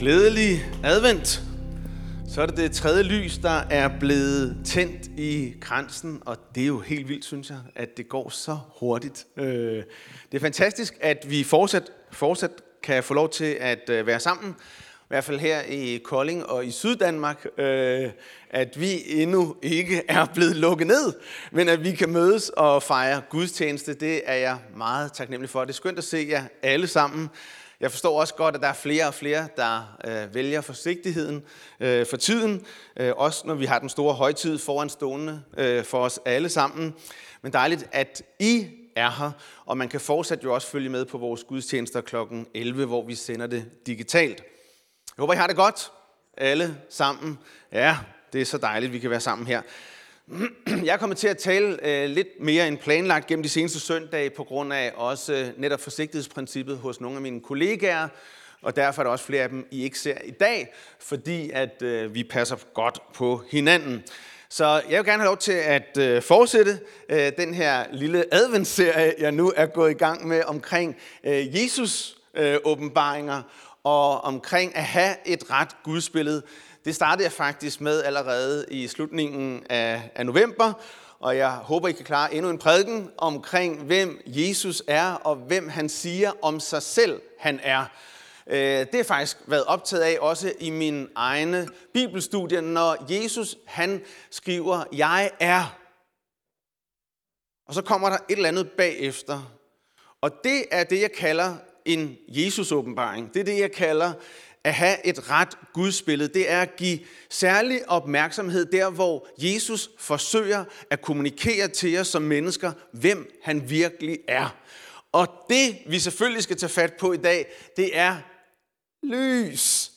Glædelig advent. Så er det det tredje lys, der er blevet tændt i kransen, og det er jo helt vildt, synes jeg, at det går så hurtigt. Øh, det er fantastisk, at vi fortsat, fortsat kan få lov til at øh, være sammen, i hvert fald her i Kolding og i Syddanmark, øh, at vi endnu ikke er blevet lukket ned, men at vi kan mødes og fejre gudstjeneste, det er jeg meget taknemmelig for. Det er skønt at se jer alle sammen. Jeg forstår også godt, at der er flere og flere, der øh, vælger forsigtigheden øh, for tiden. Øh, også når vi har den store højtid foranstående øh, for os alle sammen. Men dejligt, at I er her, og man kan fortsat jo også følge med på vores gudstjenester kl. 11, hvor vi sender det digitalt. Jeg håber, I har det godt, alle sammen. Ja, det er så dejligt, at vi kan være sammen her. Jeg kommer til at tale øh, lidt mere end planlagt gennem de seneste søndage, på grund af også øh, netop forsigtighedsprincippet hos nogle af mine kollegaer, og derfor er der også flere af dem, I ikke ser i dag, fordi at øh, vi passer godt på hinanden. Så jeg vil gerne have lov til at øh, fortsætte øh, den her lille adventsserie, jeg nu er gået i gang med omkring øh, Jesus øh, åbenbaringer og omkring at have et ret gudsbillede. Det startede jeg faktisk med allerede i slutningen af, af november, og jeg håber, I kan klare endnu en prædiken omkring, hvem Jesus er, og hvem han siger om sig selv, han er. Øh, det har faktisk været optaget af også i min egne bibelstudier, når Jesus han skriver, jeg er. Og så kommer der et eller andet bagefter. Og det er det, jeg kalder en Jesus-åbenbaring. Det er det, jeg kalder at have et ret gudsbillede, det er at give særlig opmærksomhed der, hvor Jesus forsøger at kommunikere til os som mennesker, hvem han virkelig er. Og det, vi selvfølgelig skal tage fat på i dag, det er lys.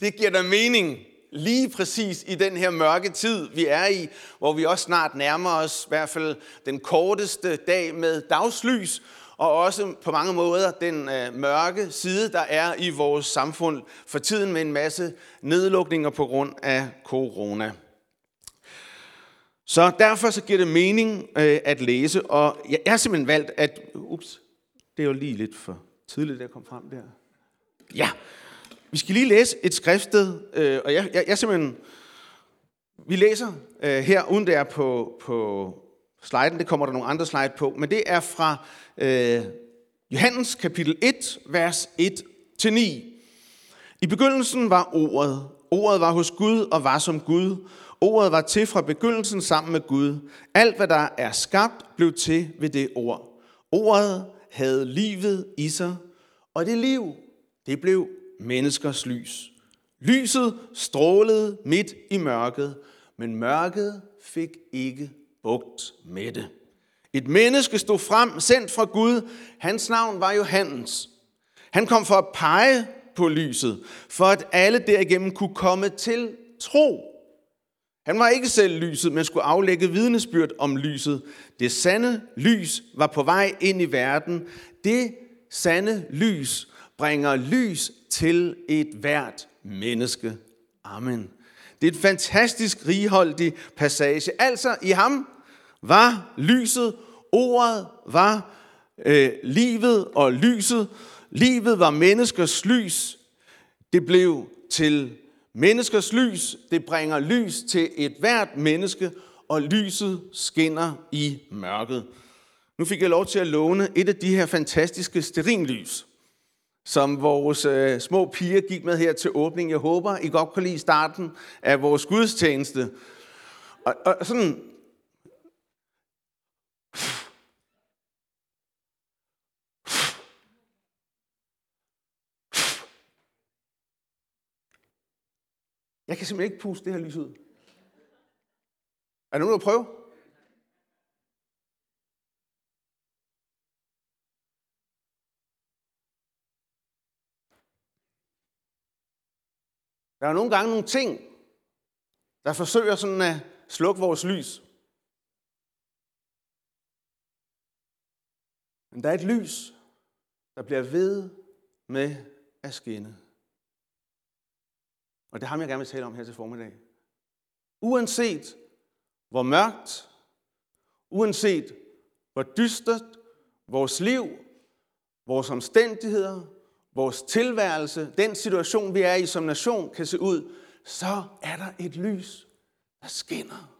Det giver da mening lige præcis i den her mørke tid, vi er i, hvor vi også snart nærmer os i hvert fald den korteste dag med dagslys, og også på mange måder den øh, mørke side, der er i vores samfund for tiden med en masse nedlukninger på grund af corona. Så derfor så giver det mening øh, at læse, og jeg, har simpelthen valgt at... Ups, det er jo lige lidt for tidligt, at komme frem der. Ja, vi skal lige læse et skriftsted, øh, og jeg, jeg, jeg simpelthen... Vi læser øh, her, uden det er på, på sliden, det kommer der nogle andre slide på, men det er fra øh, Johannes kapitel 1, vers 1-9. I begyndelsen var ordet. Ordet var hos Gud og var som Gud. Ordet var til fra begyndelsen sammen med Gud. Alt, hvad der er skabt, blev til ved det ord. Ordet havde livet i sig, og det liv, det blev menneskers lys. Lyset strålede midt i mørket, men mørket fik ikke bugt med det. Et menneske stod frem, sendt fra Gud. Hans navn var Johannes. Han kom for at pege på lyset, for at alle derigennem kunne komme til tro. Han var ikke selv lyset, men skulle aflægge vidnesbyrd om lyset. Det sande lys var på vej ind i verden. Det sande lys bringer lys til et hvert menneske. Amen. Det er et fantastisk righoldig passage. Altså i ham var lyset, ordet var øh, livet og lyset. Livet var menneskers lys. Det blev til menneskers lys. Det bringer lys til et hvert menneske, og lyset skinner i mørket. Nu fik jeg lov til at låne et af de her fantastiske sterinlys som vores øh, små piger gik med her til åbning. Jeg håber, I godt kan lide starten af vores gudstjeneste. Og, og sådan... Jeg kan simpelthen ikke puste det her lys ud. Er der nogen, der prøve? Der er nogle gange nogle ting, der forsøger sådan at slukke vores lys. Men der er et lys, der bliver ved med at skinne. Og det har jeg gerne vil tale om her til formiddag. Uanset hvor mørkt, uanset hvor dystert vores liv, vores omstændigheder, vores tilværelse, den situation, vi er i som nation, kan se ud, så er der et lys, der skinner.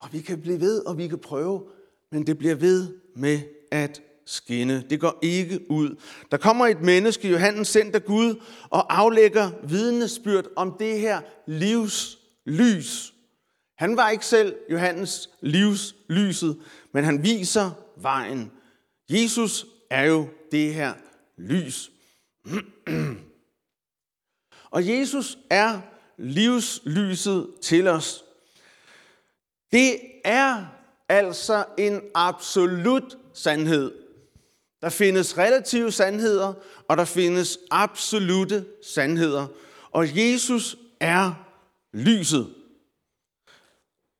Og vi kan blive ved, og vi kan prøve, men det bliver ved med at skinne. Det går ikke ud. Der kommer et menneske, Johannes sendt af Gud, og aflægger vidnesbyrd om det her livs lys. Han var ikke selv Johannes livs lyset, men han viser vejen. Jesus er jo det her lys. Og Jesus er livslyset til os. Det er altså en absolut sandhed. Der findes relative sandheder, og der findes absolute sandheder. Og Jesus er lyset.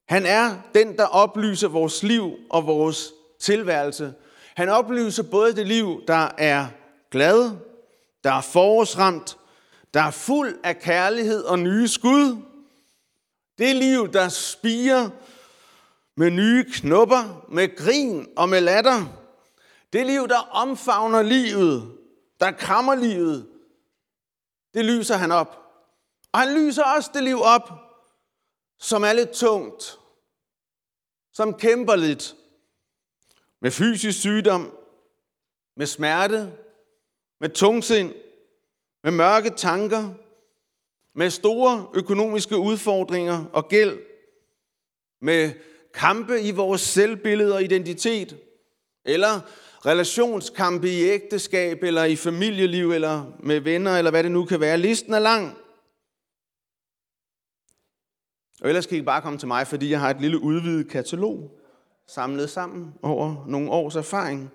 Han er den, der oplyser vores liv og vores tilværelse. Han oplyser både det liv, der er glad, der er forårsramt, der er fuld af kærlighed og nye skud. Det liv, der spiger med nye knopper, med grin og med latter. Det liv, der omfavner livet, der krammer livet, det lyser han op. Og han lyser også det liv op, som er lidt tungt, som kæmper lidt med fysisk sygdom, med smerte, med tungsind, med mørke tanker, med store økonomiske udfordringer og gæld, med kampe i vores selvbillede og identitet, eller relationskampe i ægteskab, eller i familieliv, eller med venner, eller hvad det nu kan være. Listen er lang. Og ellers kan I bare komme til mig, fordi jeg har et lille udvidet katalog samlet sammen over nogle års erfaring.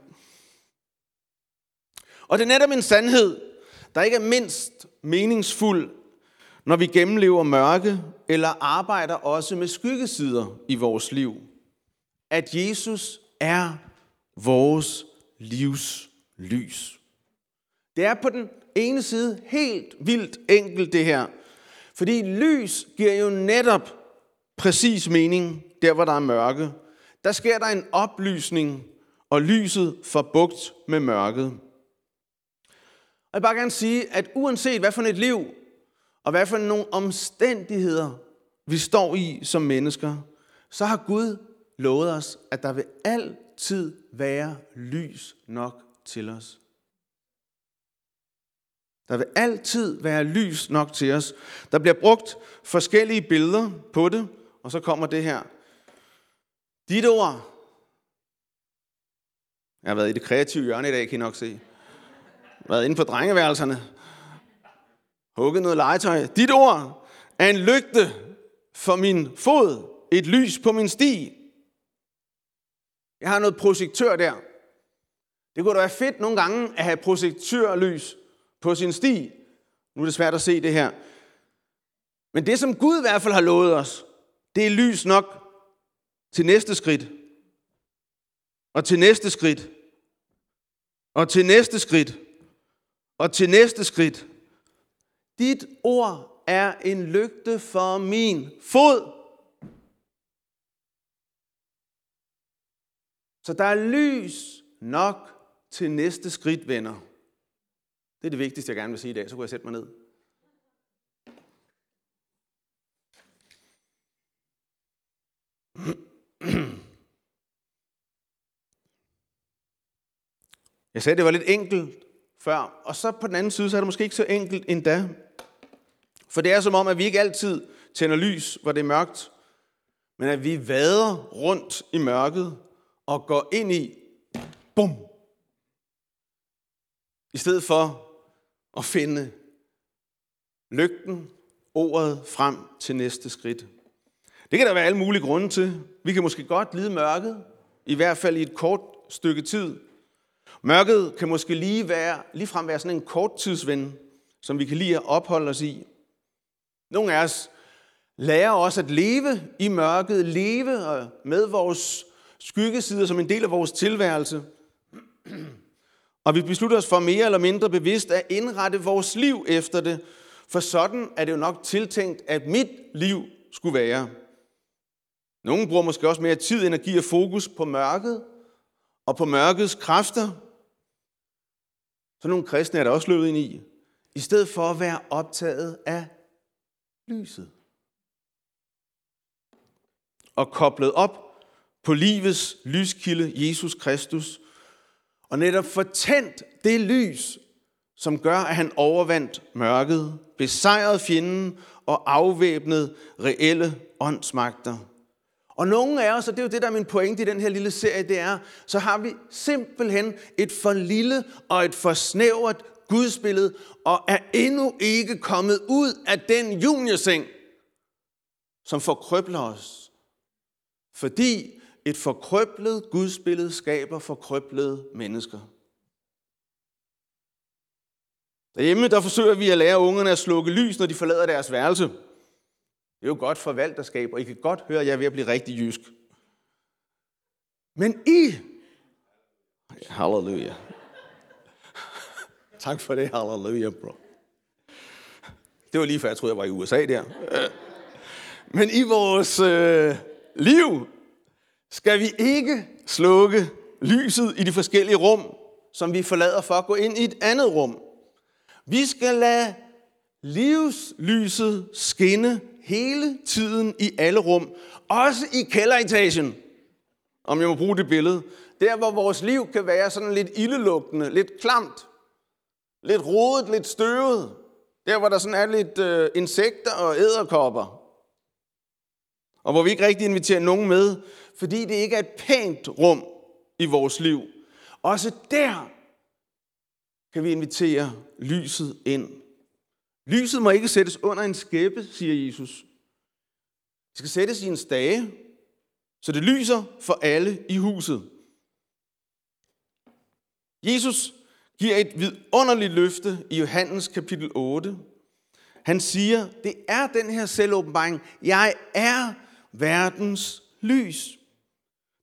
Og det er netop en sandhed, der ikke er mindst meningsfuld, når vi gennemlever mørke eller arbejder også med skyggesider i vores liv. At Jesus er vores livs lys. Det er på den ene side helt vildt enkelt det her. Fordi lys giver jo netop præcis mening der, hvor der er mørke. Der sker der en oplysning, og lyset får bugt med mørket. Og jeg vil bare gerne sige, at uanset hvad for et liv, og hvad for nogle omstændigheder, vi står i som mennesker, så har Gud lovet os, at der vil altid være lys nok til os. Der vil altid være lys nok til os. Der bliver brugt forskellige billeder på det, og så kommer det her. Dit ord. Jeg har været i det kreative hjørne i dag, kan I nok se. Jeg har været inde på drengeværelserne. Hugget noget legetøj. Dit ord er en lygte for min fod. Et lys på min sti. Jeg har noget projektør der. Det kunne da være fedt nogle gange at have projektørlys på sin sti. Nu er det svært at se det her. Men det, som Gud i hvert fald har lovet os, det er lys nok til næste skridt. Og til næste skridt. Og til næste skridt. Og til næste skridt. Dit ord er en lygte for min fod. Så der er lys nok til næste skridt, venner. Det er det vigtigste, jeg gerne vil sige i dag. Så kunne jeg sætte mig ned. Jeg sagde, det var lidt enkelt før, og så på den anden side, så er det måske ikke så enkelt endda. For det er som om, at vi ikke altid tænder lys, hvor det er mørkt, men at vi vader rundt i mørket og går ind i, bum, i stedet for at finde lygten, ordet frem til næste skridt. Det kan der være alle mulige grunde til. Vi kan måske godt lide mørket, i hvert fald i et kort stykke tid. Mørket kan måske lige være, ligefrem være sådan en korttidsven, som vi kan lide at opholde os i. Nogle af os lærer også at leve i mørket, leve med vores skyggesider som en del af vores tilværelse. Og vi beslutter os for mere eller mindre bevidst at indrette vores liv efter det, for sådan er det jo nok tiltænkt, at mit liv skulle være. Nogle bruger måske også mere tid, energi og fokus på mørket, og på mørkets kræfter. Så nogle kristne er der også løbet ind i. I stedet for at være optaget af lyset. Og koblet op på livets lyskilde, Jesus Kristus, og netop fortændt det lys, som gør, at han overvandt mørket, besejrede fjenden og afvæbnede reelle åndsmagter. Og nogle af os, og det er jo det, der er min pointe i den her lille serie, det er, så har vi simpelthen et for lille og et for snævert gudsbillede, og er endnu ikke kommet ud af den juniorseng, som forkrøbler os. Fordi et forkrøblet gudsbillede skaber forkrøblede mennesker. Derhjemme der forsøger vi at lære ungerne at slukke lys, når de forlader deres værelse. Det er jo godt for valgterskab, og I kan godt høre, at jeg er ved at blive rigtig jysk. Men I... Halleluja. Tak for det, halleluja, bro. Det var lige før, jeg troede, jeg var i USA der. Men i vores øh, liv skal vi ikke slukke lyset i de forskellige rum, som vi forlader for at gå ind i et andet rum. Vi skal lade livslyset skinne hele tiden i alle rum, også i kælderetagen, om jeg må bruge det billede. Der, hvor vores liv kan være sådan lidt ildelugtende, lidt klamt, lidt rodet, lidt støvet. Der, hvor der sådan er lidt øh, insekter og æderkopper. Og hvor vi ikke rigtig inviterer nogen med, fordi det ikke er et pænt rum i vores liv. Også der kan vi invitere lyset ind. Lyset må ikke sættes under en skæppe, siger Jesus. Det skal sættes i en stage, så det lyser for alle i huset. Jesus giver et vidunderligt løfte i Johannes kapitel 8. Han siger, det er den her selvåbenbaring. Jeg er verdens lys.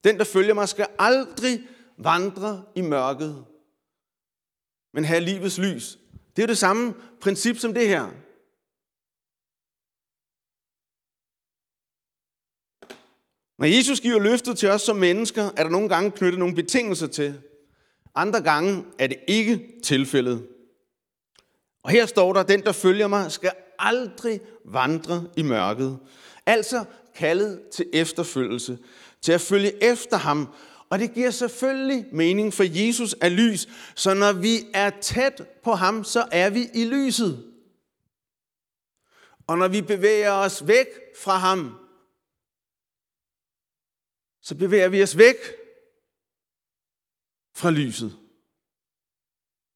Den, der følger mig, skal aldrig vandre i mørket, men have livets lys. Det er jo det samme princip som det her. Når Jesus giver løftet til os som mennesker, er der nogle gange knyttet nogle betingelser til. Andre gange er det ikke tilfældet. Og her står der, den der følger mig, skal aldrig vandre i mørket. Altså kaldet til efterfølgelse, til at følge efter ham. Og det giver selvfølgelig mening, for Jesus er lys, så når vi er tæt på ham, så er vi i lyset. Og når vi bevæger os væk fra ham, så bevæger vi os væk fra lyset.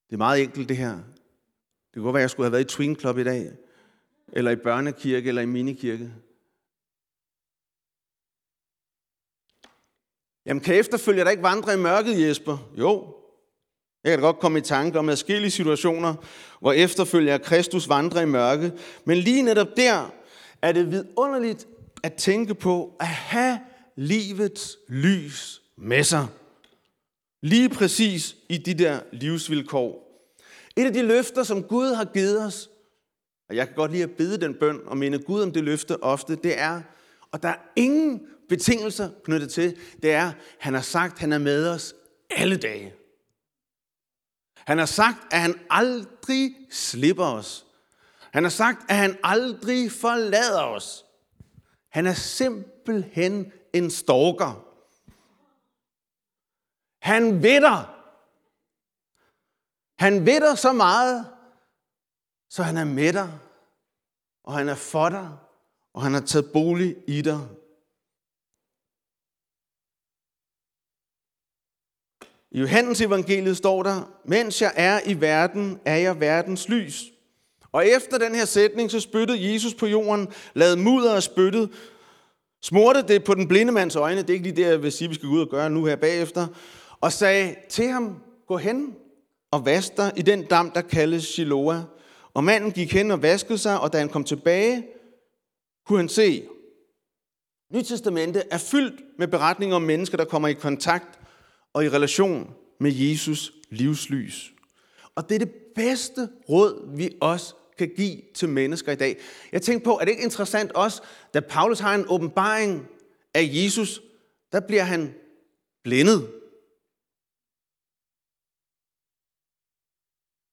Det er meget enkelt det her. Det kunne godt være, at jeg skulle have været i Twin Club i dag, eller i børnekirke, eller i minikirke. Jamen, kan efterfølger der ikke vandre i mørket, Jesper? Jo. Jeg kan da godt komme i tanke om adskillige situationer, hvor efterfølger Kristus vandrer i mørke. Men lige netop der er det vidunderligt at tænke på at have livets lys med sig. Lige præcis i de der livsvilkår. Et af de løfter, som Gud har givet os, og jeg kan godt lide at bede den bøn og minde Gud om det løfte ofte, det er, og der er ingen betingelser knyttet til, det er, han har sagt, at han er med os alle dage. Han har sagt, at han aldrig slipper os. Han har sagt, at han aldrig forlader os. Han er simpelthen en stalker. Han ved Han ved så meget, så han er med dig, og han er for dig, og han har taget bolig i dig. I Johannes evangeliet står der, mens jeg er i verden, er jeg verdens lys. Og efter den her sætning, så spyttede Jesus på jorden, lavede mudder og spyttet, smurte det på den blinde mands øjne, det er ikke lige det, jeg vil sige, vi skal gå ud og gøre nu her bagefter, og sagde til ham, gå hen og vask dig i den dam, der kaldes Shiloah. Og manden gik hen og vaskede sig, og da han kom tilbage, kunne han se, Nyt Testamente er fyldt med beretninger om mennesker, der kommer i kontakt og i relation med Jesus livslys. Og det er det bedste råd, vi også kan give til mennesker i dag. Jeg tænkte på, er det ikke interessant også, da Paulus har en åbenbaring af Jesus, der bliver han blændet.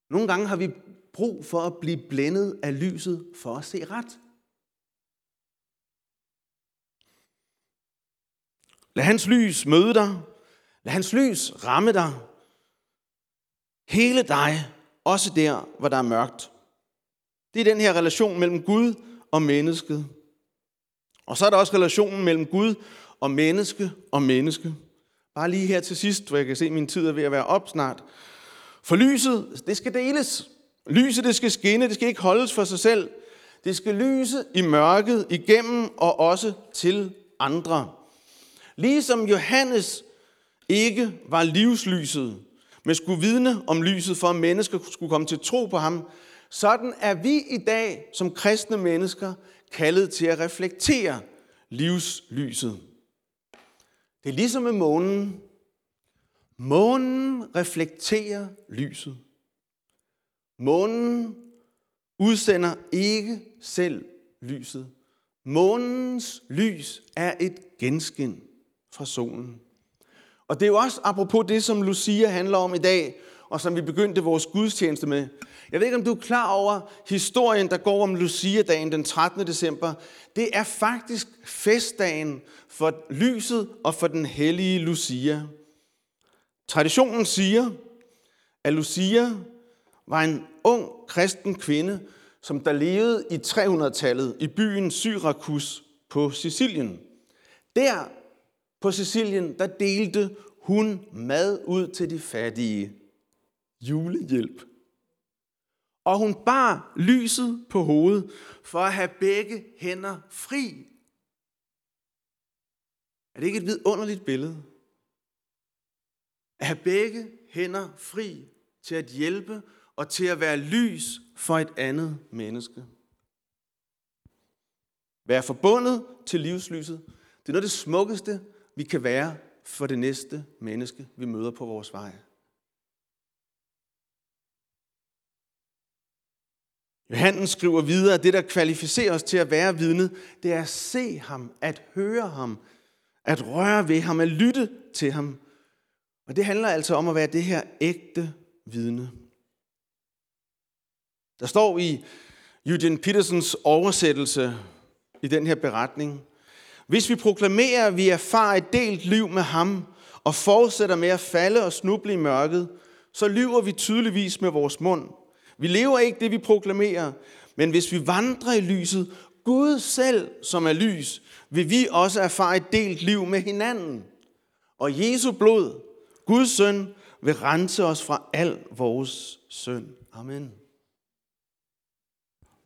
Nogle gange har vi brug for at blive blændet af lyset for at se ret. Lad hans lys møde dig, Lad hans lys ramme dig. Hele dig, også der, hvor der er mørkt. Det er den her relation mellem Gud og mennesket. Og så er der også relationen mellem Gud og menneske og menneske. Bare lige her til sidst, hvor jeg kan se, at min tid er ved at være op snart. For lyset, det skal deles. Lyset, det skal skinne, det skal ikke holdes for sig selv. Det skal lyse i mørket, igennem og også til andre. Ligesom Johannes ikke var livslyset, men skulle vidne om lyset, for at mennesker skulle komme til tro på ham, sådan er vi i dag som kristne mennesker kaldet til at reflektere livslyset. Det er ligesom med månen. Månen reflekterer lyset. Månen udsender ikke selv lyset. Månens lys er et genskin fra solen. Og det er jo også apropos det, som Lucia handler om i dag, og som vi begyndte vores gudstjeneste med. Jeg ved ikke, om du er klar over historien, der går om Lucia-dagen den 13. december. Det er faktisk festdagen for lyset og for den hellige Lucia. Traditionen siger, at Lucia var en ung kristen kvinde, som der levede i 300-tallet i byen Syrakus på Sicilien. Der på Sicilien, der delte hun mad ud til de fattige. Julehjælp. Og hun bar lyset på hovedet for at have begge hænder fri. Er det ikke et vidunderligt billede? At have begge hænder fri til at hjælpe og til at være lys for et andet menneske. Være forbundet til livslyset. Det er noget af det smukkeste, vi kan være for det næste menneske, vi møder på vores vej. Johannes skriver videre, at det, der kvalificerer os til at være vidne, det er at se ham, at høre ham, at røre ved ham, at lytte til ham. Og det handler altså om at være det her ægte vidne. Der står i Eugene Petersens oversættelse i den her beretning, hvis vi proklamerer, at vi erfarer et delt liv med ham, og fortsætter med at falde og snuble i mørket, så lyver vi tydeligvis med vores mund. Vi lever ikke det, vi proklamerer, men hvis vi vandrer i lyset, Gud selv, som er lys, vil vi også erfare et delt liv med hinanden. Og Jesu blod, Guds søn, vil rense os fra al vores synd. Amen.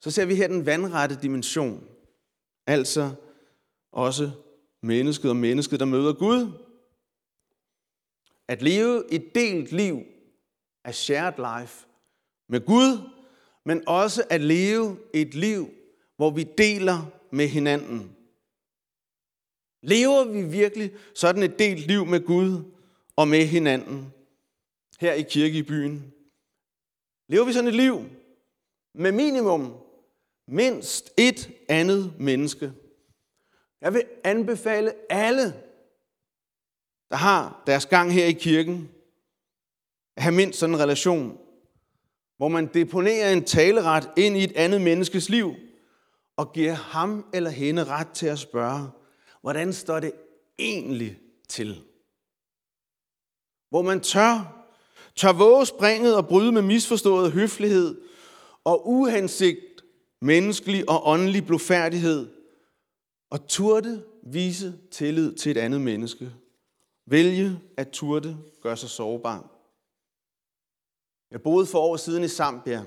Så ser vi her den vandrette dimension. Altså også mennesket og mennesket, der møder Gud. At leve et delt liv af shared life med Gud, men også at leve et liv, hvor vi deler med hinanden. Lever vi virkelig sådan et delt liv med Gud og med hinanden her i kirke i byen? Lever vi sådan et liv med minimum mindst et andet menneske? Jeg vil anbefale alle, der har deres gang her i kirken, at have mindst sådan en relation, hvor man deponerer en taleret ind i et andet menneskes liv, og giver ham eller hende ret til at spørge, hvordan står det egentlig til? Hvor man tør, tør våge springet og bryde med misforstået høflighed og uhensigt menneskelig og åndelig blufærdighed, og turde vise tillid til et andet menneske. Vælge at turde gøre sig sårbar. Jeg boede for år siden i Zambia,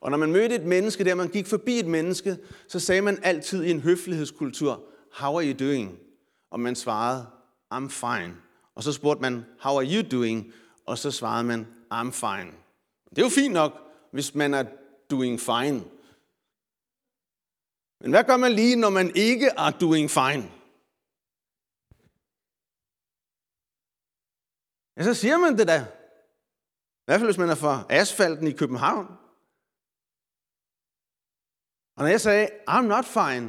og når man mødte et menneske der, man gik forbi et menneske, så sagde man altid i en høflighedskultur, how are you doing? Og man svarede, I'm fine. Og så spurgte man, how are you doing? Og så svarede man, I'm fine. Det er jo fint nok, hvis man er doing fine. Men hvad gør man lige, når man ikke er doing fine? Ja, så siger man det da. I hvert fald, hvis man er fra asfalten i København. Og når jeg sagde, I'm not fine,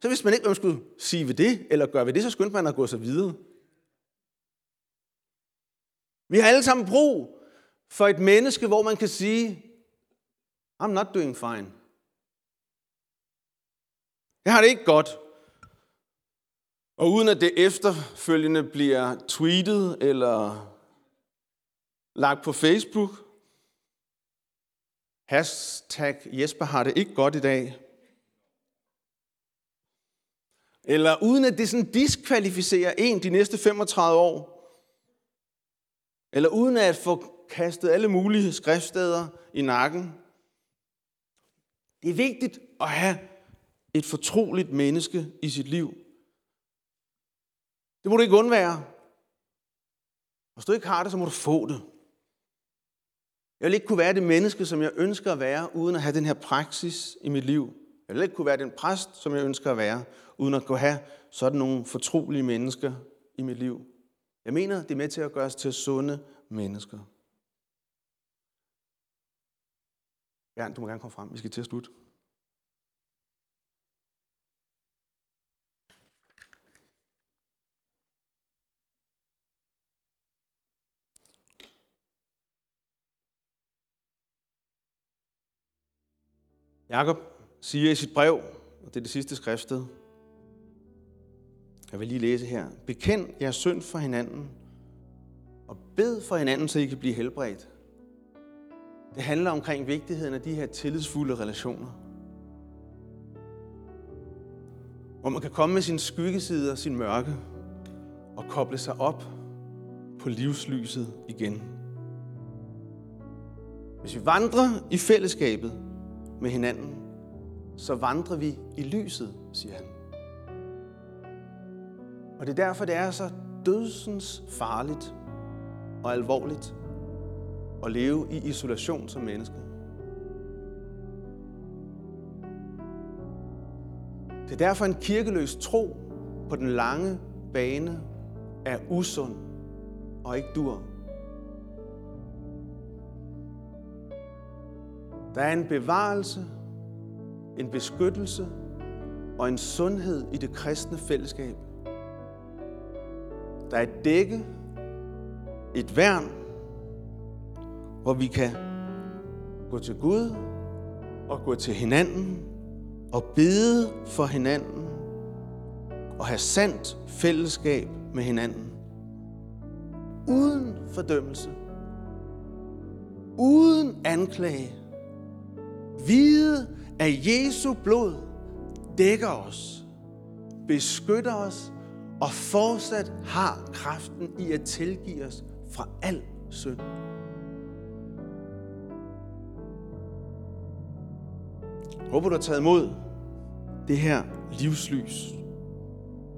så vidste man ikke, hvad man skulle sige ved det, eller gøre ved det, så skyndte man at gå sig videre. Vi har alle sammen brug for et menneske, hvor man kan sige, I'm not doing fine. Jeg har det ikke godt. Og uden at det efterfølgende bliver tweetet eller lagt på Facebook, hashtag Jesper har det ikke godt i dag, eller uden at det sådan diskvalificerer en de næste 35 år, eller uden at få kastet alle mulige skriftsteder i nakken. Det er vigtigt at have et fortroligt menneske i sit liv. Det må du ikke undvære. Hvis du ikke har det, så må du få det. Jeg vil ikke kunne være det menneske, som jeg ønsker at være, uden at have den her praksis i mit liv. Jeg vil ikke kunne være den præst, som jeg ønsker at være, uden at kunne have sådan nogle fortrolige mennesker i mit liv. Jeg mener, det er med til at gøre os til sunde mennesker. Ja, du må gerne komme frem. Vi skal til at slutte. Jakob siger i sit brev, og det er det sidste skriftsted, jeg vil lige læse her. Bekend jeres synd for hinanden, og bed for hinanden, så I kan blive helbredt. Det handler omkring vigtigheden af de her tillidsfulde relationer. Hvor man kan komme med sin skyggeside og sin mørke, og koble sig op på livslyset igen. Hvis vi vandrer i fællesskabet med hinanden, så vandrer vi i lyset, siger han. Og det er derfor, det er så dødsens farligt og alvorligt at leve i isolation som menneske. Det er derfor en kirkeløs tro på den lange bane er usund og ikke dur. Der er en bevarelse, en beskyttelse og en sundhed i det kristne fællesskab. Der er et dække, et værn, hvor vi kan gå til Gud og gå til hinanden og bede for hinanden og have sandt fællesskab med hinanden. Uden fordømmelse. Uden anklage. Vide, at Jesu blod dækker os, beskytter os og fortsat har kraften i at tilgive os fra al synd. Håber, du har taget imod det her livslys.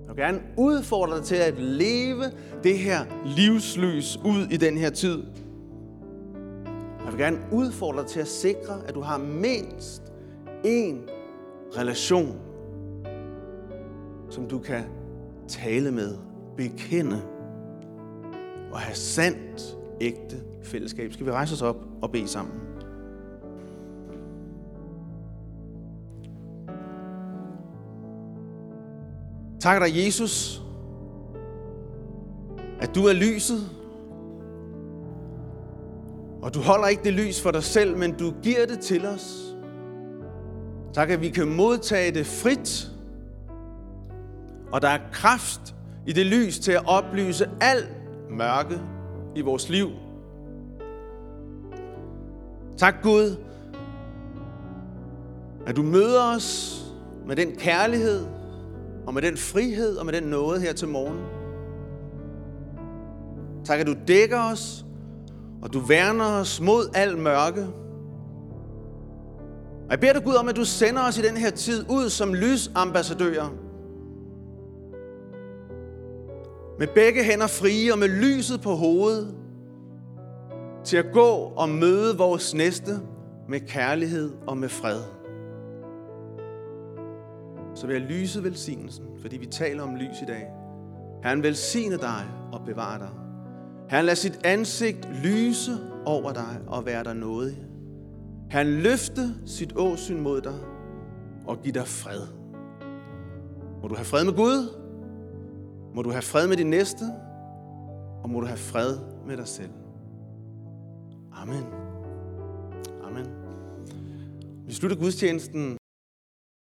Jeg vil gerne udfordre dig til at leve det her livslys ud i den her tid. Vil gerne udfordre dig til at sikre, at du har mindst én relation, som du kan tale med, bekende og have sandt, ægte fællesskab. Skal vi rejse os op og bede sammen? Tak dig, Jesus, at du er lyset, og du holder ikke det lys for dig selv, men du giver det til os. Tak, at vi kan modtage det frit, og der er kraft i det lys til at oplyse al mørke i vores liv. Tak Gud, at du møder os med den kærlighed og med den frihed og med den nåde her til morgen. Tak, at du dækker os, og du værner os mod al mørke. Og jeg beder dig Gud om, at du sender os i den her tid ud som lysambassadører. Med begge hænder frie og med lyset på hovedet. Til at gå og møde vores næste med kærlighed og med fred. Så vil jeg lyse velsignelsen, fordi vi taler om lys i dag. Han velsigne dig og bevare dig. Han lader sit ansigt lyse over dig og være dig nådig. Han løfte sit åsyn mod dig og give dig fred. Må du have fred med Gud, må du have fred med din næste, og må du have fred med dig selv. Amen. Amen. Vi slutter gudstjenesten